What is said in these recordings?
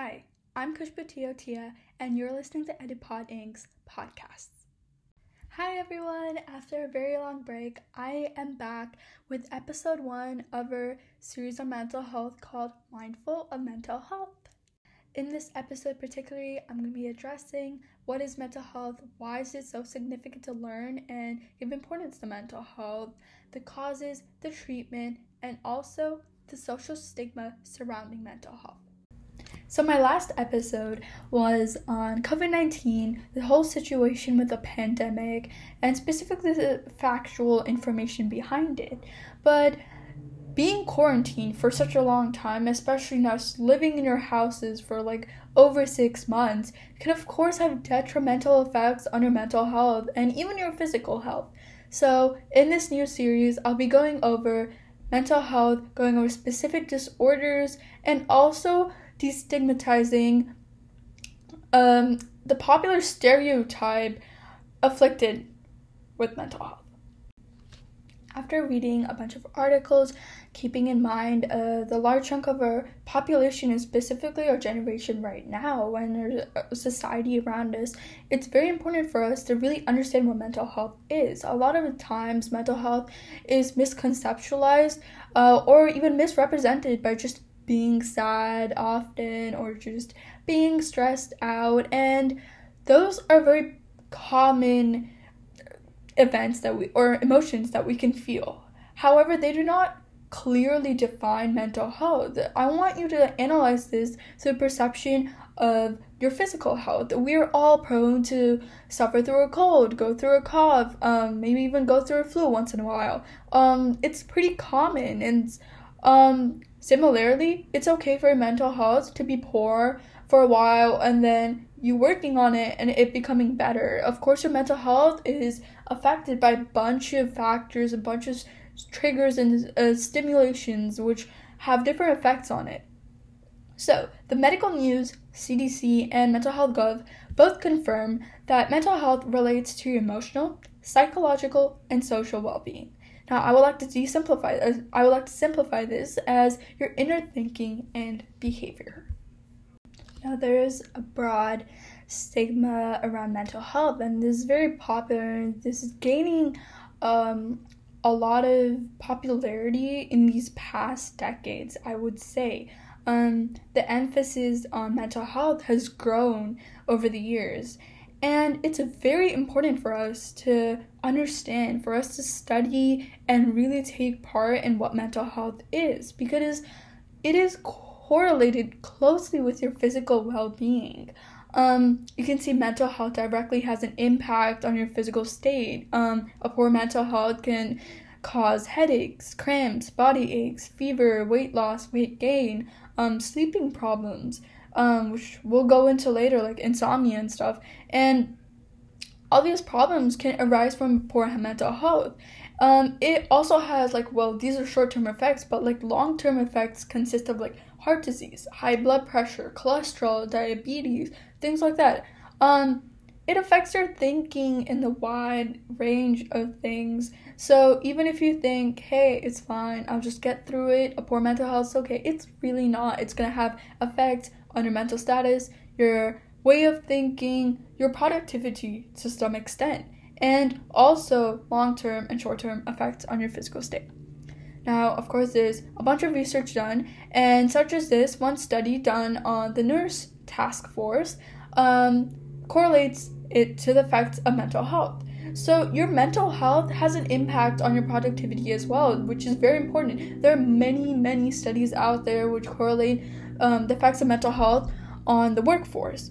Hi, I'm Kushpatio Tia, and you're listening to Edipod Inc.'s podcasts. Hi everyone! After a very long break, I am back with episode one of our series on mental health called Mindful of Mental Health. In this episode, particularly, I'm going to be addressing what is mental health, why is it so significant to learn and give importance to mental health, the causes, the treatment, and also the social stigma surrounding mental health. So, my last episode was on COVID 19, the whole situation with the pandemic, and specifically the factual information behind it. But being quarantined for such a long time, especially now living in your houses for like over six months, can of course have detrimental effects on your mental health and even your physical health. So, in this new series, I'll be going over mental health, going over specific disorders, and also destigmatizing um, the popular stereotype afflicted with mental health. After reading a bunch of articles, keeping in mind uh, the large chunk of our population and specifically our generation right now and our society around us, it's very important for us to really understand what mental health is. A lot of the times, mental health is misconceptualized uh, or even misrepresented by just being sad often or just being stressed out. And those are very common events that we or emotions that we can feel. However they do not clearly define mental health. I want you to analyze this through perception of your physical health. We're all prone to suffer through a cold go through a cough um, maybe even go through a flu once in a while. Um, it's pretty common. And um, Similarly, it's okay for mental health to be poor for a while and then you working on it and it becoming better. Of course, your mental health is affected by a bunch of factors, a bunch of triggers and uh, stimulations which have different effects on it. So, the medical news, CDC, and Mental Health Gov both confirm that mental health relates to emotional, psychological, and social well being. Now, I would like to desimplify. Uh, I would like to simplify this as your inner thinking and behavior. Now, there is a broad stigma around mental health, and this is very popular. This is gaining um, a lot of popularity in these past decades. I would say um, the emphasis on mental health has grown over the years and it's very important for us to understand, for us to study and really take part in what mental health is because it is correlated closely with your physical well being. Um, you can see mental health directly has an impact on your physical state. Um, a poor mental health can cause headaches, cramps, body aches, fever, weight loss, weight gain, um, sleeping problems um, which we'll go into later, like insomnia and stuff. And all these problems can arise from poor mental health. Um, it also has like well these are short-term effects but like long-term effects consist of like heart disease high blood pressure cholesterol diabetes things like that um, it affects your thinking in the wide range of things so even if you think hey it's fine i'll just get through it a poor mental health is okay it's really not it's to have effects on your mental status, your way of thinking, your productivity to some extent, and also long term and short term effects on your physical state. Now, of course, there's a bunch of research done, and such as this one study done on the Nurse Task Force um, correlates it to the effects of mental health. So, your mental health has an impact on your productivity as well, which is very important. There are many, many studies out there which correlate um, the effects of mental health on the workforce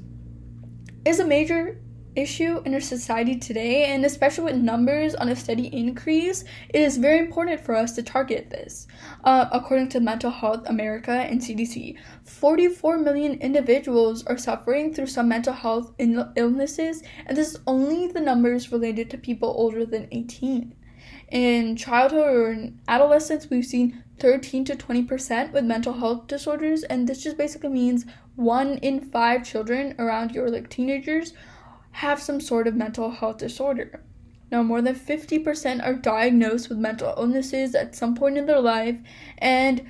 is a major issue in our society today, and especially with numbers on a steady increase, it is very important for us to target this. Uh, according to Mental Health America and CDC, 44 million individuals are suffering through some mental health illnesses, and this is only the numbers related to people older than 18. In childhood or in adolescence, we've seen 13 to 20% with mental health disorders, and this just basically means one in five children around your like teenagers have some sort of mental health disorder. Now, more than 50% are diagnosed with mental illnesses at some point in their life, and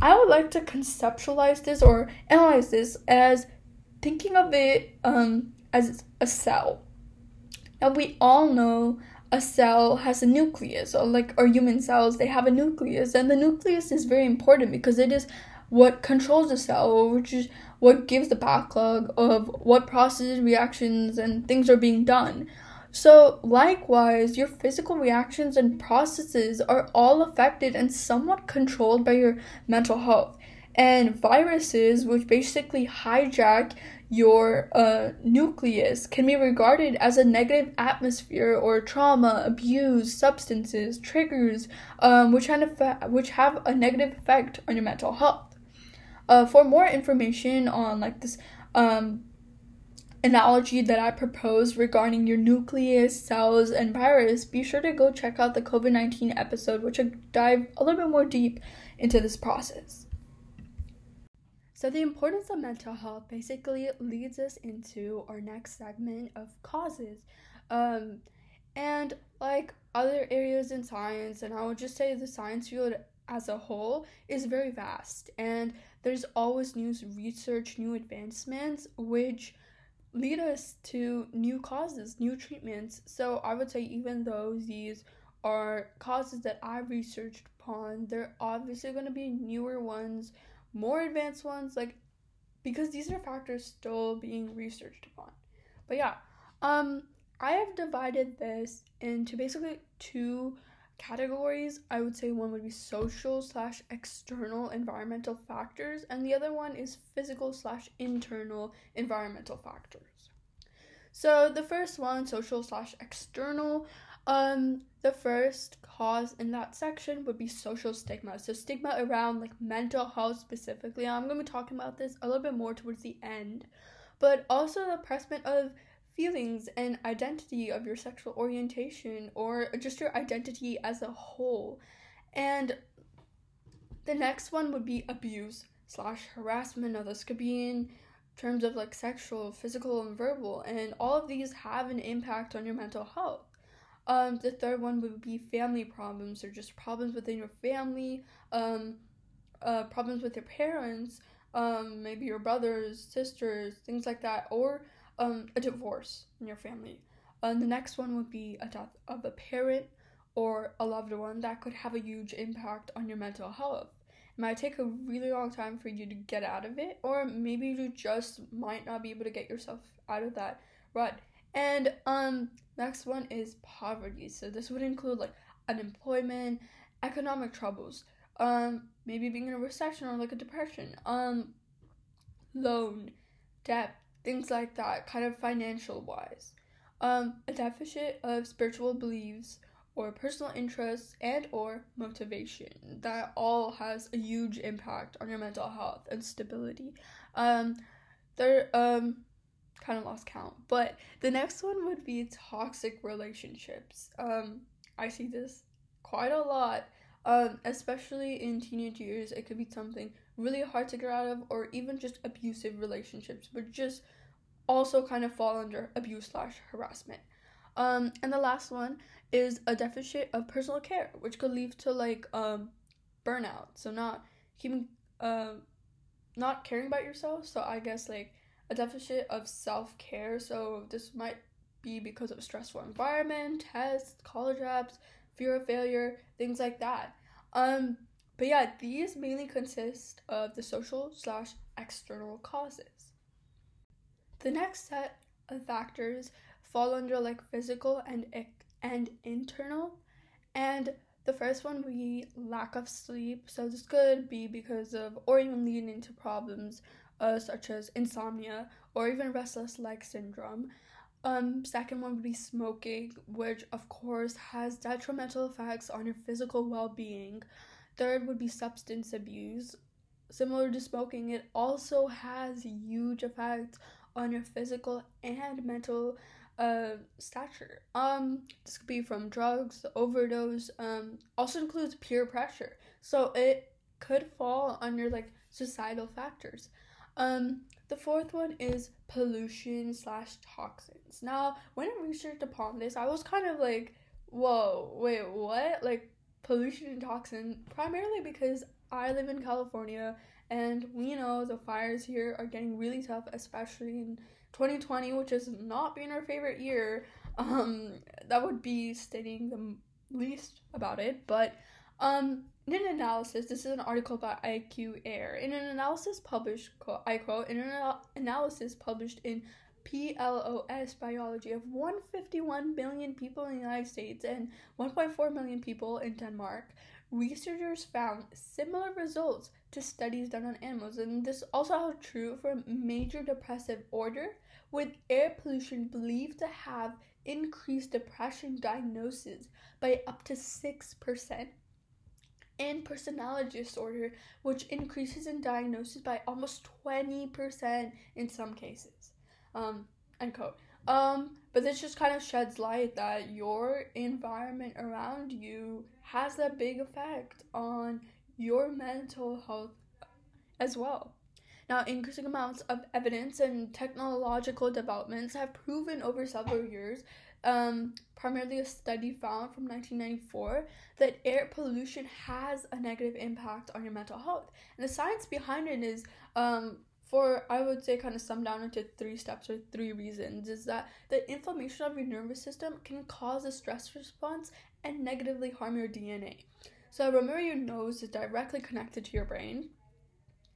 I would like to conceptualize this or analyze this as thinking of it um, as a cell. Now, we all know a cell has a nucleus, or like our human cells, they have a nucleus, and the nucleus is very important because it is what controls the cell, which is what gives the backlog of what processes, reactions, and things are being done. So, likewise, your physical reactions and processes are all affected and somewhat controlled by your mental health. And viruses, which basically hijack your uh, nucleus, can be regarded as a negative atmosphere or trauma, abuse, substances, triggers, um, which, have, which have a negative effect on your mental health. Uh, for more information on like this um, analogy that I proposed regarding your nucleus, cells, and virus, be sure to go check out the COVID 19 episode, which will dive a little bit more deep into this process. So, the importance of mental health basically leads us into our next segment of causes. Um, and like other areas in science, and I would just say the science field as a whole is very vast, and there's always new research, new advancements, which lead us to new causes, new treatments. So I would say, even though these are causes that I researched upon, they're obviously going to be newer ones, more advanced ones, like because these are factors still being researched upon. But yeah, um, I have divided this into basically two categories, I would say one would be social slash external environmental factors, and the other one is physical slash internal environmental factors. So the first one, social slash external, um, the first cause in that section would be social stigma. So stigma around like mental health specifically. I'm gonna be talking about this a little bit more towards the end, but also the oppressment of feelings and identity of your sexual orientation or just your identity as a whole. And the next one would be abuse slash harassment. Now, this could be in terms of like sexual, physical, and verbal, and all of these have an impact on your mental health. Um, the third one would be family problems or just problems within your family, um, uh, problems with your parents, um, maybe your brothers, sisters, things like that, or um, a divorce in your family. Uh, the next one would be a death of a parent or a loved one that could have a huge impact on your mental health. It might take a really long time for you to get out of it, or maybe you just might not be able to get yourself out of that rut. And um, next one is poverty. So this would include like unemployment, economic troubles, um, maybe being in a recession or like a depression, um, loan, debt, things like that, kind of financial wise. Um, a deficit of spiritual beliefs or personal interests and or motivation that all has a huge impact on your mental health and stability. Um, there um kind of lost count, but the next one would be toxic relationships. Um, I see this quite a lot. Um, especially in teenage years, it could be something really hard to get out of, or even just abusive relationships, but just also kind of fall under abuse slash harassment. Um, and the last one is a deficit of personal care, which could lead to like um, burnout. So not keeping, uh, not caring about yourself. So I guess like a deficit of self care. So this might be because of stressful environment, tests, college apps, fear of failure, things like that. Um, but yeah, these mainly consist of the social slash external causes. The next set of factors fall under like physical and and internal, and the first one be lack of sleep. So this could be because of or even leading into problems uh, such as insomnia or even restless leg syndrome. Um, second one would be smoking, which of course has detrimental effects on your physical well being. Third would be substance abuse. Similar to smoking, it also has huge effects on your physical and mental uh, stature. Um, this could be from drugs, overdose. Um, also includes peer pressure, so it could fall under like societal factors. Um, the fourth one is pollution slash toxins. Now, when I researched upon this, I was kind of like, whoa, wait, what? Like pollution and toxin, primarily because I live in California, and we know the fires here are getting really tough, especially in 2020, which has not been our favorite year. Um, that would be stating the least about it, but um, in an analysis, this is an article by IQ Air. In an analysis published, I quote, in an analysis published in PLOS Biology of 151 million people in the United States and 1.4 million people in Denmark, researchers found similar results to studies done on animals, and this also held true for major depressive order, with air pollution believed to have increased depression diagnosis by up to 6%, and personality disorder, which increases in diagnosis by almost 20% in some cases. Um, end quote. Um, but this just kind of sheds light that your environment around you has a big effect on your mental health as well. Now, increasing amounts of evidence and technological developments have proven over several years, um, primarily a study found from 1994, that air pollution has a negative impact on your mental health. And the science behind it is um, for I would say kind of sum down into three steps or three reasons is that the inflammation of your nervous system can cause a stress response and negatively harm your DNA. So remember your nose is directly connected to your brain.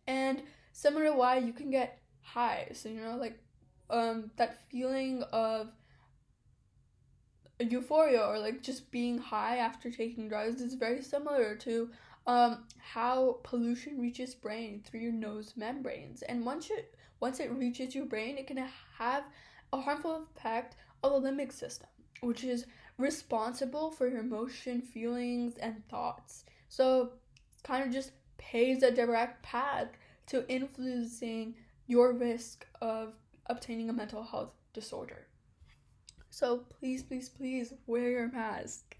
And similar to why you can get high. So you know like um that feeling of euphoria or like just being high after taking drugs is very similar to um, how pollution reaches brain through your nose membranes. And once it once it reaches your brain, it can have a harmful effect on the limbic system, which is responsible for your emotion, feelings, and thoughts. So kind of just paves a direct path to influencing your risk of obtaining a mental health disorder. So please, please, please wear your mask.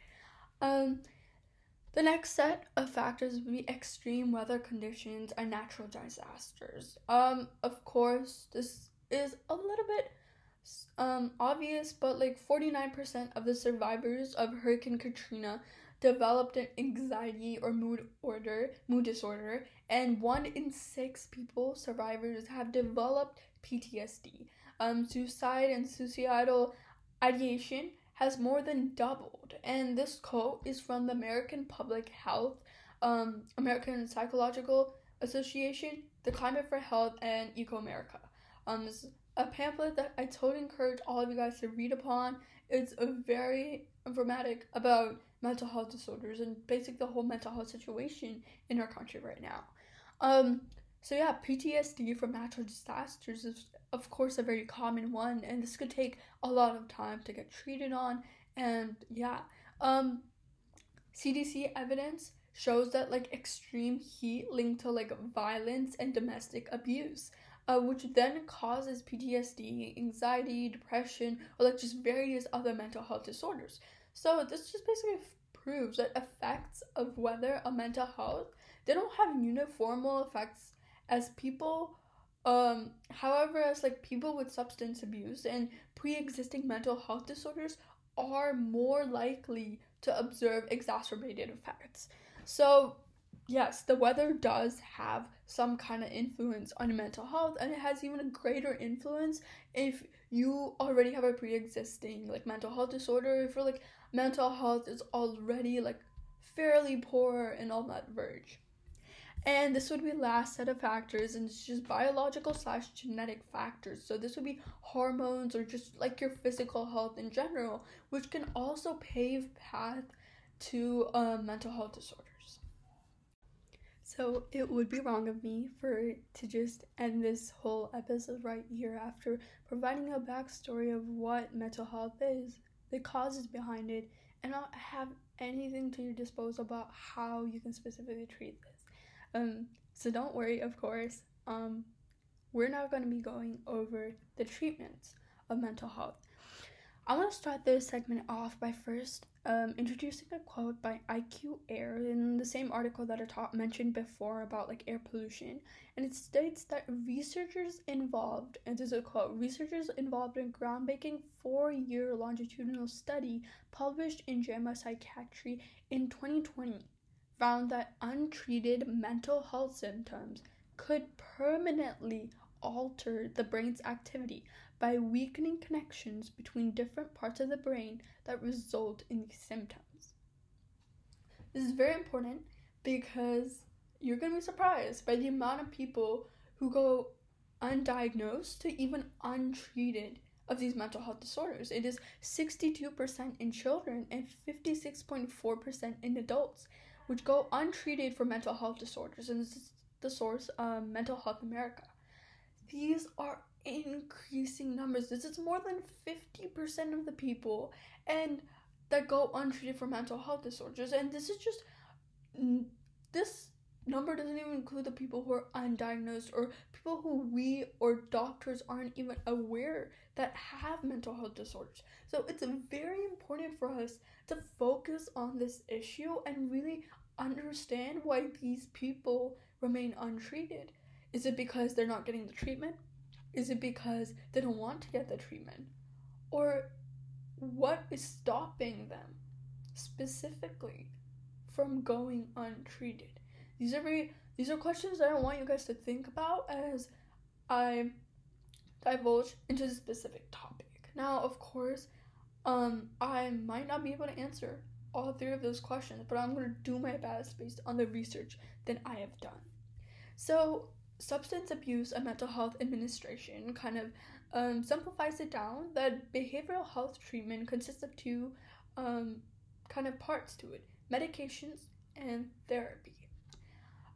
Um, the next set of factors would be extreme weather conditions and natural disasters. Um, of course, this is a little bit um obvious, but like 49% of the survivors of Hurricane Katrina developed an anxiety or mood order, mood disorder, and one in six people survivors have developed PTSD. Um, suicide and suicidal ideation has more than doubled. And this quote is from the American Public Health, um, American Psychological Association, the Climate for Health, and Eco America. Um, a pamphlet that I totally encourage all of you guys to read upon. It's a very informative about mental health disorders and basically the whole mental health situation in our country right now. Um, so yeah, PTSD from natural disasters is of course a very common one and this could take a lot of time to get treated on and yeah. Um CDC evidence shows that like extreme heat linked to like violence and domestic abuse. Uh, which then causes PTSD, anxiety, depression, or like just various other mental health disorders. So this just basically proves that effects of weather on mental health they don't have uniform effects as people um however as like people with substance abuse and pre-existing mental health disorders are more likely to observe exacerbated effects. So yes the weather does have some kind of influence on mental health and it has even a greater influence if you already have a pre-existing like mental health disorder if your like mental health is already like fairly poor and on that verge and this would be last set of factors, and it's just biological slash genetic factors. So this would be hormones or just like your physical health in general, which can also pave path to uh, mental health disorders. So it would be wrong of me for to just end this whole episode right here after providing a backstory of what mental health is, the causes behind it, and not have anything to your disposal about how you can specifically treat this. Um, so don't worry, of course. Um, we're now going to be going over the treatments of mental health. I want to start this segment off by first um, introducing a quote by IQ Air in the same article that I taught mentioned before about like air pollution, and it states that researchers involved, and this is a quote, researchers involved in groundbreaking four-year longitudinal study published in JAMA Psychiatry in 2020 found that untreated mental health symptoms could permanently alter the brain's activity by weakening connections between different parts of the brain that result in these symptoms. This is very important because you're going to be surprised by the amount of people who go undiagnosed to even untreated of these mental health disorders. It is 62% in children and 56.4% in adults, which go untreated for mental health disorders. And this is the source, um, Mental Health America. These are increasing numbers. This is more than 50% of the people and that go untreated for mental health disorders. And this is just this number doesn't even include the people who are undiagnosed or people who we or doctors aren't even aware that have mental health disorders. So it's very important for us to focus on this issue and really understand why these people remain untreated. Is it because they're not getting the treatment? Is it because they don't want to get the treatment? Or what is stopping them specifically from going untreated? These are very these are questions that I want you guys to think about as I divulge into this specific topic. Now, of course, um, I might not be able to answer all three of those questions, but I'm to do my best based on the research that I have done. So, Substance Abuse and Mental Health Administration kind of um, simplifies it down that behavioral health treatment consists of two um, kind of parts to it medications and therapy.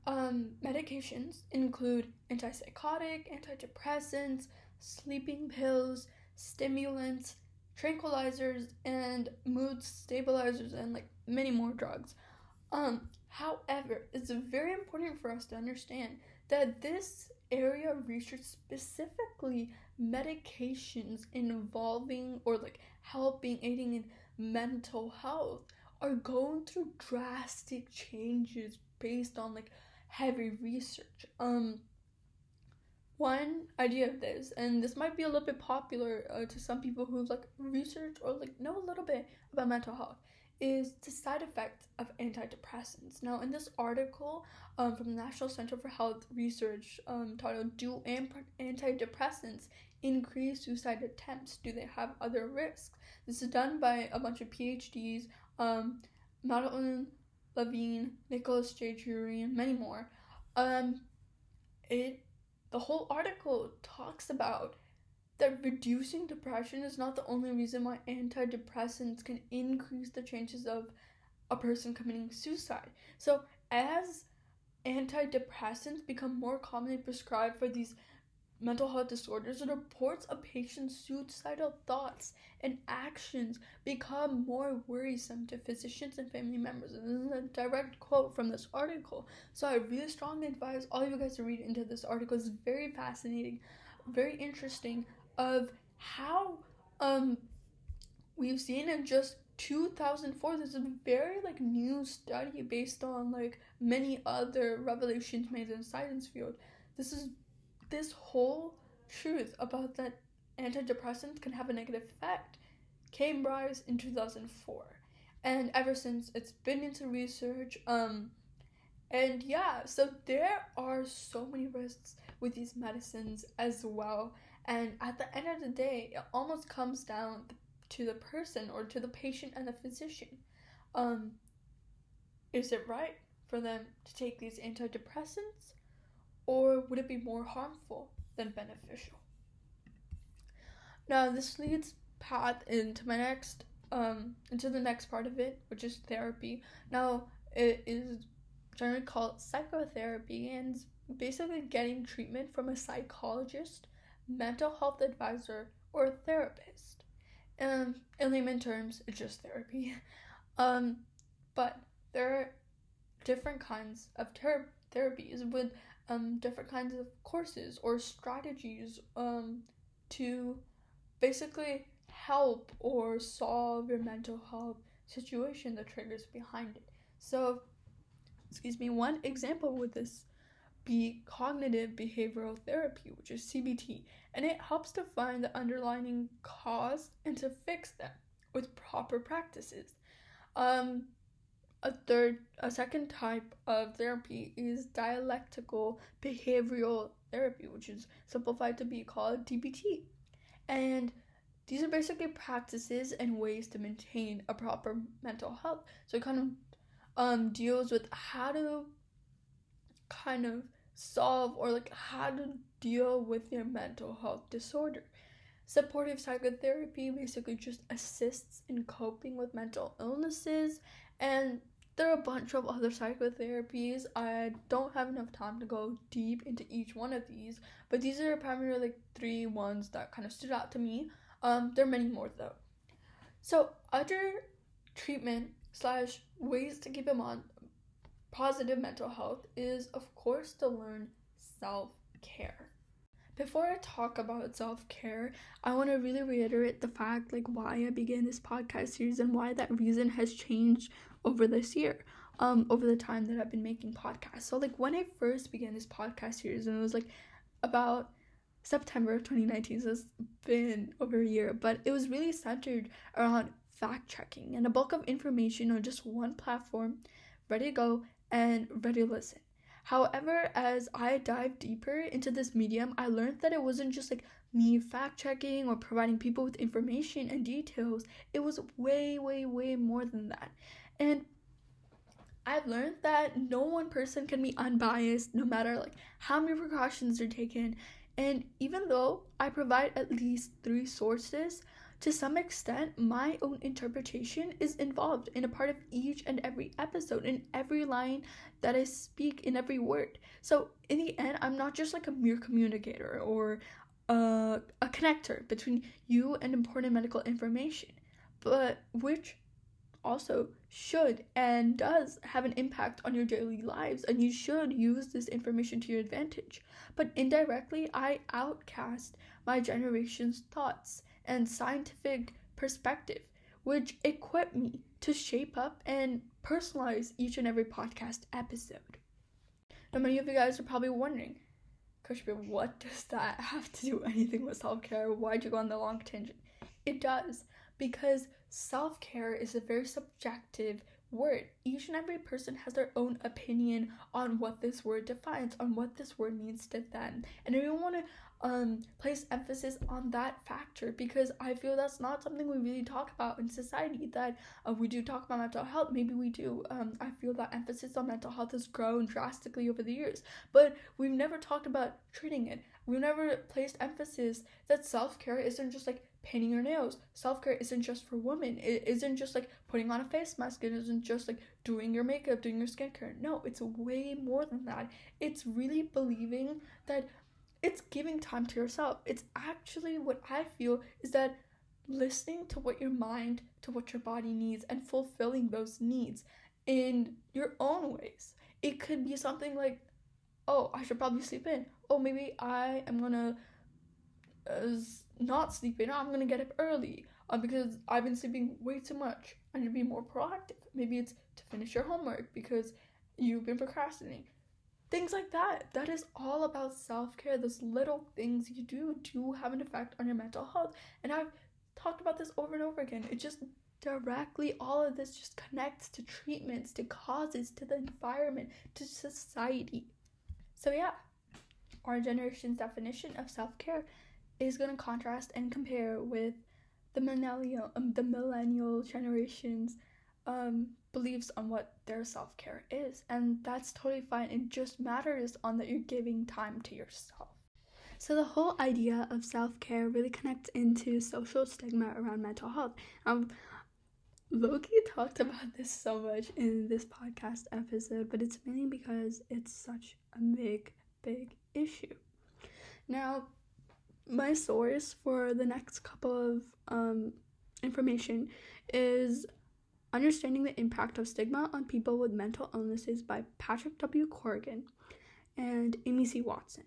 Um, medications include antipsychotic, antidepressants, sleeping pills, stimulants, tranquilizers, and mood stabilizers, and like many more drugs. Um, however, it's very important for us to understand that this area of research, specifically medications involving or like helping, aiding in mental health, are going through drastic changes based on like heavy research. Um, one idea of this, and this might be a little bit popular uh, to some people who like research or like know a little bit about mental health, is the side effects of antidepressants. Now, in this article um, from the National Center for Health Research um, titled "Do Antidepressants Increase Suicide Attempts? Do they have other risks?" This is done by a bunch of PhDs. Um, Madeline Levine, Nicholas J. Drury, and many more. Um, it the whole article talks about that reducing depression is not the only reason why antidepressants can increase the chances of a person committing suicide. So as antidepressants become more commonly prescribed for these mental health disorders, it reports a patient's suicidal thoughts and actions become more worrisome to physicians and family members. And this is a direct quote from this article. So I really strongly advise all of you guys to read into this article. It's very fascinating, very interesting of how um we've seen in just 2004 there's a very like new study based on like many other revelations made in the science field. This is this whole truth about that antidepressants can have a negative effect came rise in 2004 and ever since it's been into research um and yeah so there are so many risks with these medicines as well. And at the end of the day it almost comes down to the person or to the patient and the physician. Um is it right for them to take these antidepressants or would it be more harmful than beneficial? Now, this leads path into my next um into the next part of it, which is therapy. Now, it is generally called psychotherapy and basically getting treatment from a psychologist, mental health advisor, or therapist. Um, in layman terms, it's just therapy. Um, but there are different kinds of ter- therapies with um, different kinds of courses or strategies um, to basically help or solve your mental health situation, the triggers behind it. So, excuse me, one example would this be cognitive behavioral therapy, which is CBT, and it helps to find the underlying cause and to fix them with proper practices. Um, a third, a second type of therapy is dialectical behavioral therapy, which is simplified to be called DBT. And these are basically practices and ways to maintain a proper mental health. So it kind of um, deals with how to kind of solve or like how to deal with your mental health disorder. Supportive psychotherapy basically just assists in coping with mental illnesses, and there are a bunch of other psychotherapies. I don't have enough time to go deep into each one of these, but these are primarily like three ones that kind of stood out to me. Um, there are many more though. So, other treatment slash ways to keep him on positive mental health is, of course, to learn self care. Before I talk about self care, I want to really reiterate the fact like why I began this podcast series and why that reason has changed over this year, um, over the time that I've been making podcasts. So like when I first began this podcast series, and it was like about September of 2019, so it's been over a year, but it was really centered around fact checking and a bulk of information on just one platform, ready to go and ready to listen. However, as I dive deeper into this medium, I learned that it wasn't just like me fact checking or providing people with information and details. It was way, way, way more than that. And I've learned that no one person can be unbiased no matter like how many precautions are taken. And even though I provide at least three sources, to some extent, my own interpretation is involved in a part of each and every episode, in every line that I speak, in every word. So, in the end, I'm not just like a mere communicator or a, a connector between you and important medical information, but which also should and does have an impact on your daily lives, and you should use this information to your advantage. But indirectly, I outcast my generation's thoughts and scientific perspective, which equip me to shape up and personalize each and every podcast episode. Now, many of you guys are probably wondering, Kushbir, what does that have to do anything with self care? Why'd you go on the long tangent? It does, because self care is a very subjective word. Each and every person has their own opinion on what this word defines, on what this word means to them. And I don't want to um place emphasis on that factor because I feel that's not something we really talk about in society. That uh, we do talk about mental health, maybe we do. Um, I feel that emphasis on mental health has grown drastically over the years, but we've never talked about treating it. We've never placed emphasis that self care isn't just like painting your nails. Self care isn't just for women. It isn't just like putting on a face mask. It isn't just like doing your makeup, doing your skincare. No, it's way more than that. It's really believing that it's giving time to yourself. It's actually what I feel is that listening to what your mind, to what your body needs, and fulfilling those needs in your own ways. It could be something like, oh, I should probably sleep in. Oh, maybe I am gonna uh, not sleeping. I'm gonna get up early uh, because I've been sleeping way too much. I need to be more proactive. Maybe it's to finish your homework because you've been procrastinating things like that. That is all about self care. Those little things you do do have an effect on your mental health. And I've talked about this over and over again. It just directly, all of this just connects to treatments, to causes, to the environment, to society. So, yeah, our generation's definition of self care is going to contrast and compare with the millennial, um, the millennial generation's um, beliefs on what their self care is. And that's totally fine. It just matters on that you're giving time to yourself. So, the whole idea of self care really connects into social stigma around mental health. Um, Loki talked about this so much in this podcast episode, but it's mainly because it's such a big, big issue. Now, my source for the next couple of um, information is Understanding the Impact of Stigma on People with Mental Illnesses by Patrick W. Corrigan and Amy C. Watson.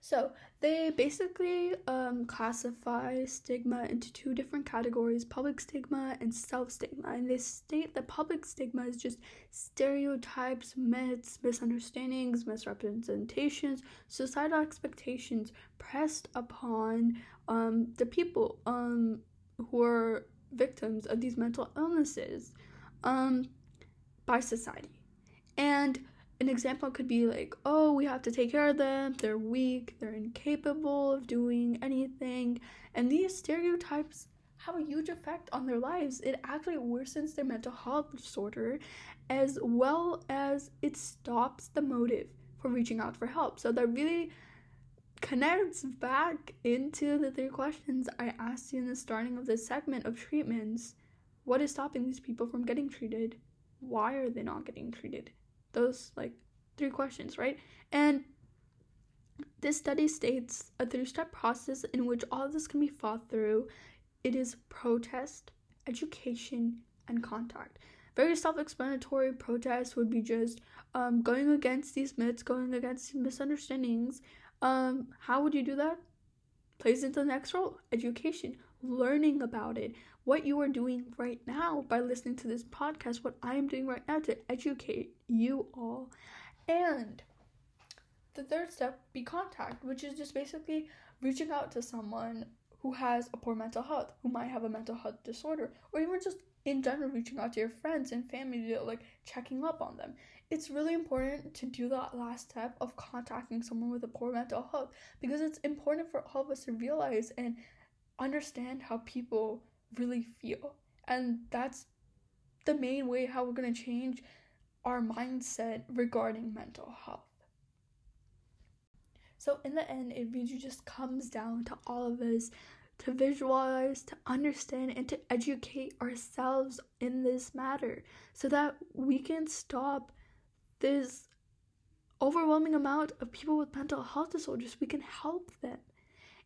So, they basically um, classify stigma into two different categories public stigma and self stigma. And they state that public stigma is just stereotypes, myths, misunderstandings, misrepresentations, societal expectations pressed upon um, the people um, who are victims of these mental illnesses. Um, by society. And an example could be like, oh, we have to take care of them, they're weak, they're incapable of doing anything. And these stereotypes have a huge effect on their lives. It actually worsens their mental health disorder as well as it stops the motive for reaching out for help. So that really connects back into the three questions I asked you in the starting of this segment of treatments. What is stopping these people from getting treated? Why are they not getting treated? Those like three questions, right? And this study states a three step process in which all of this can be fought through. It is protest, education, and contact. Very self explanatory protest would be just um, going against these myths, going against misunderstandings. Um, how would you do that? Plays into the next role education, learning about it. What you are doing right now by listening to this podcast, what I am doing right now to educate you all. And the third step be contact, which is just basically reaching out to someone who has a poor mental health, who might have a mental health disorder, or even just in general reaching out to your friends and family like checking up on them. It's really important to do that last step of contacting someone with a poor mental health because it's important for all of us to realize and understand how people really feel. And that's the main way how we're going to change our mindset regarding mental health. So, in the end, it really just comes down to all of us to visualize, to understand, and to educate ourselves in this matter so that we can stop this overwhelming amount of people with mental health disorders. We can help them.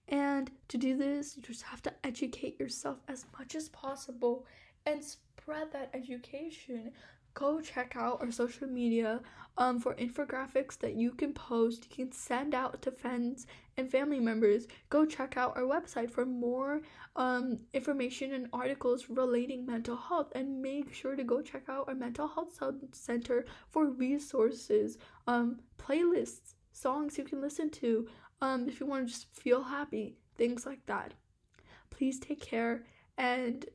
And to do this, you just have to educate yourself as much as possible and spread that education go check out our social media um, for infographics that you can post. You can send out to friends and family members. Go check out our website for more um, information and articles relating mental health. And make sure to go check out our mental health center for resources, um, playlists, songs you can listen to um, if you want to just feel happy, things like that. Please take care and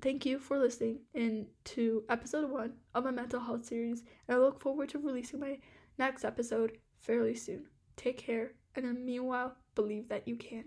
Thank you for listening in to episode one of my mental health series, and I look forward to releasing my next episode fairly soon. Take care, and in the meanwhile, believe that you can.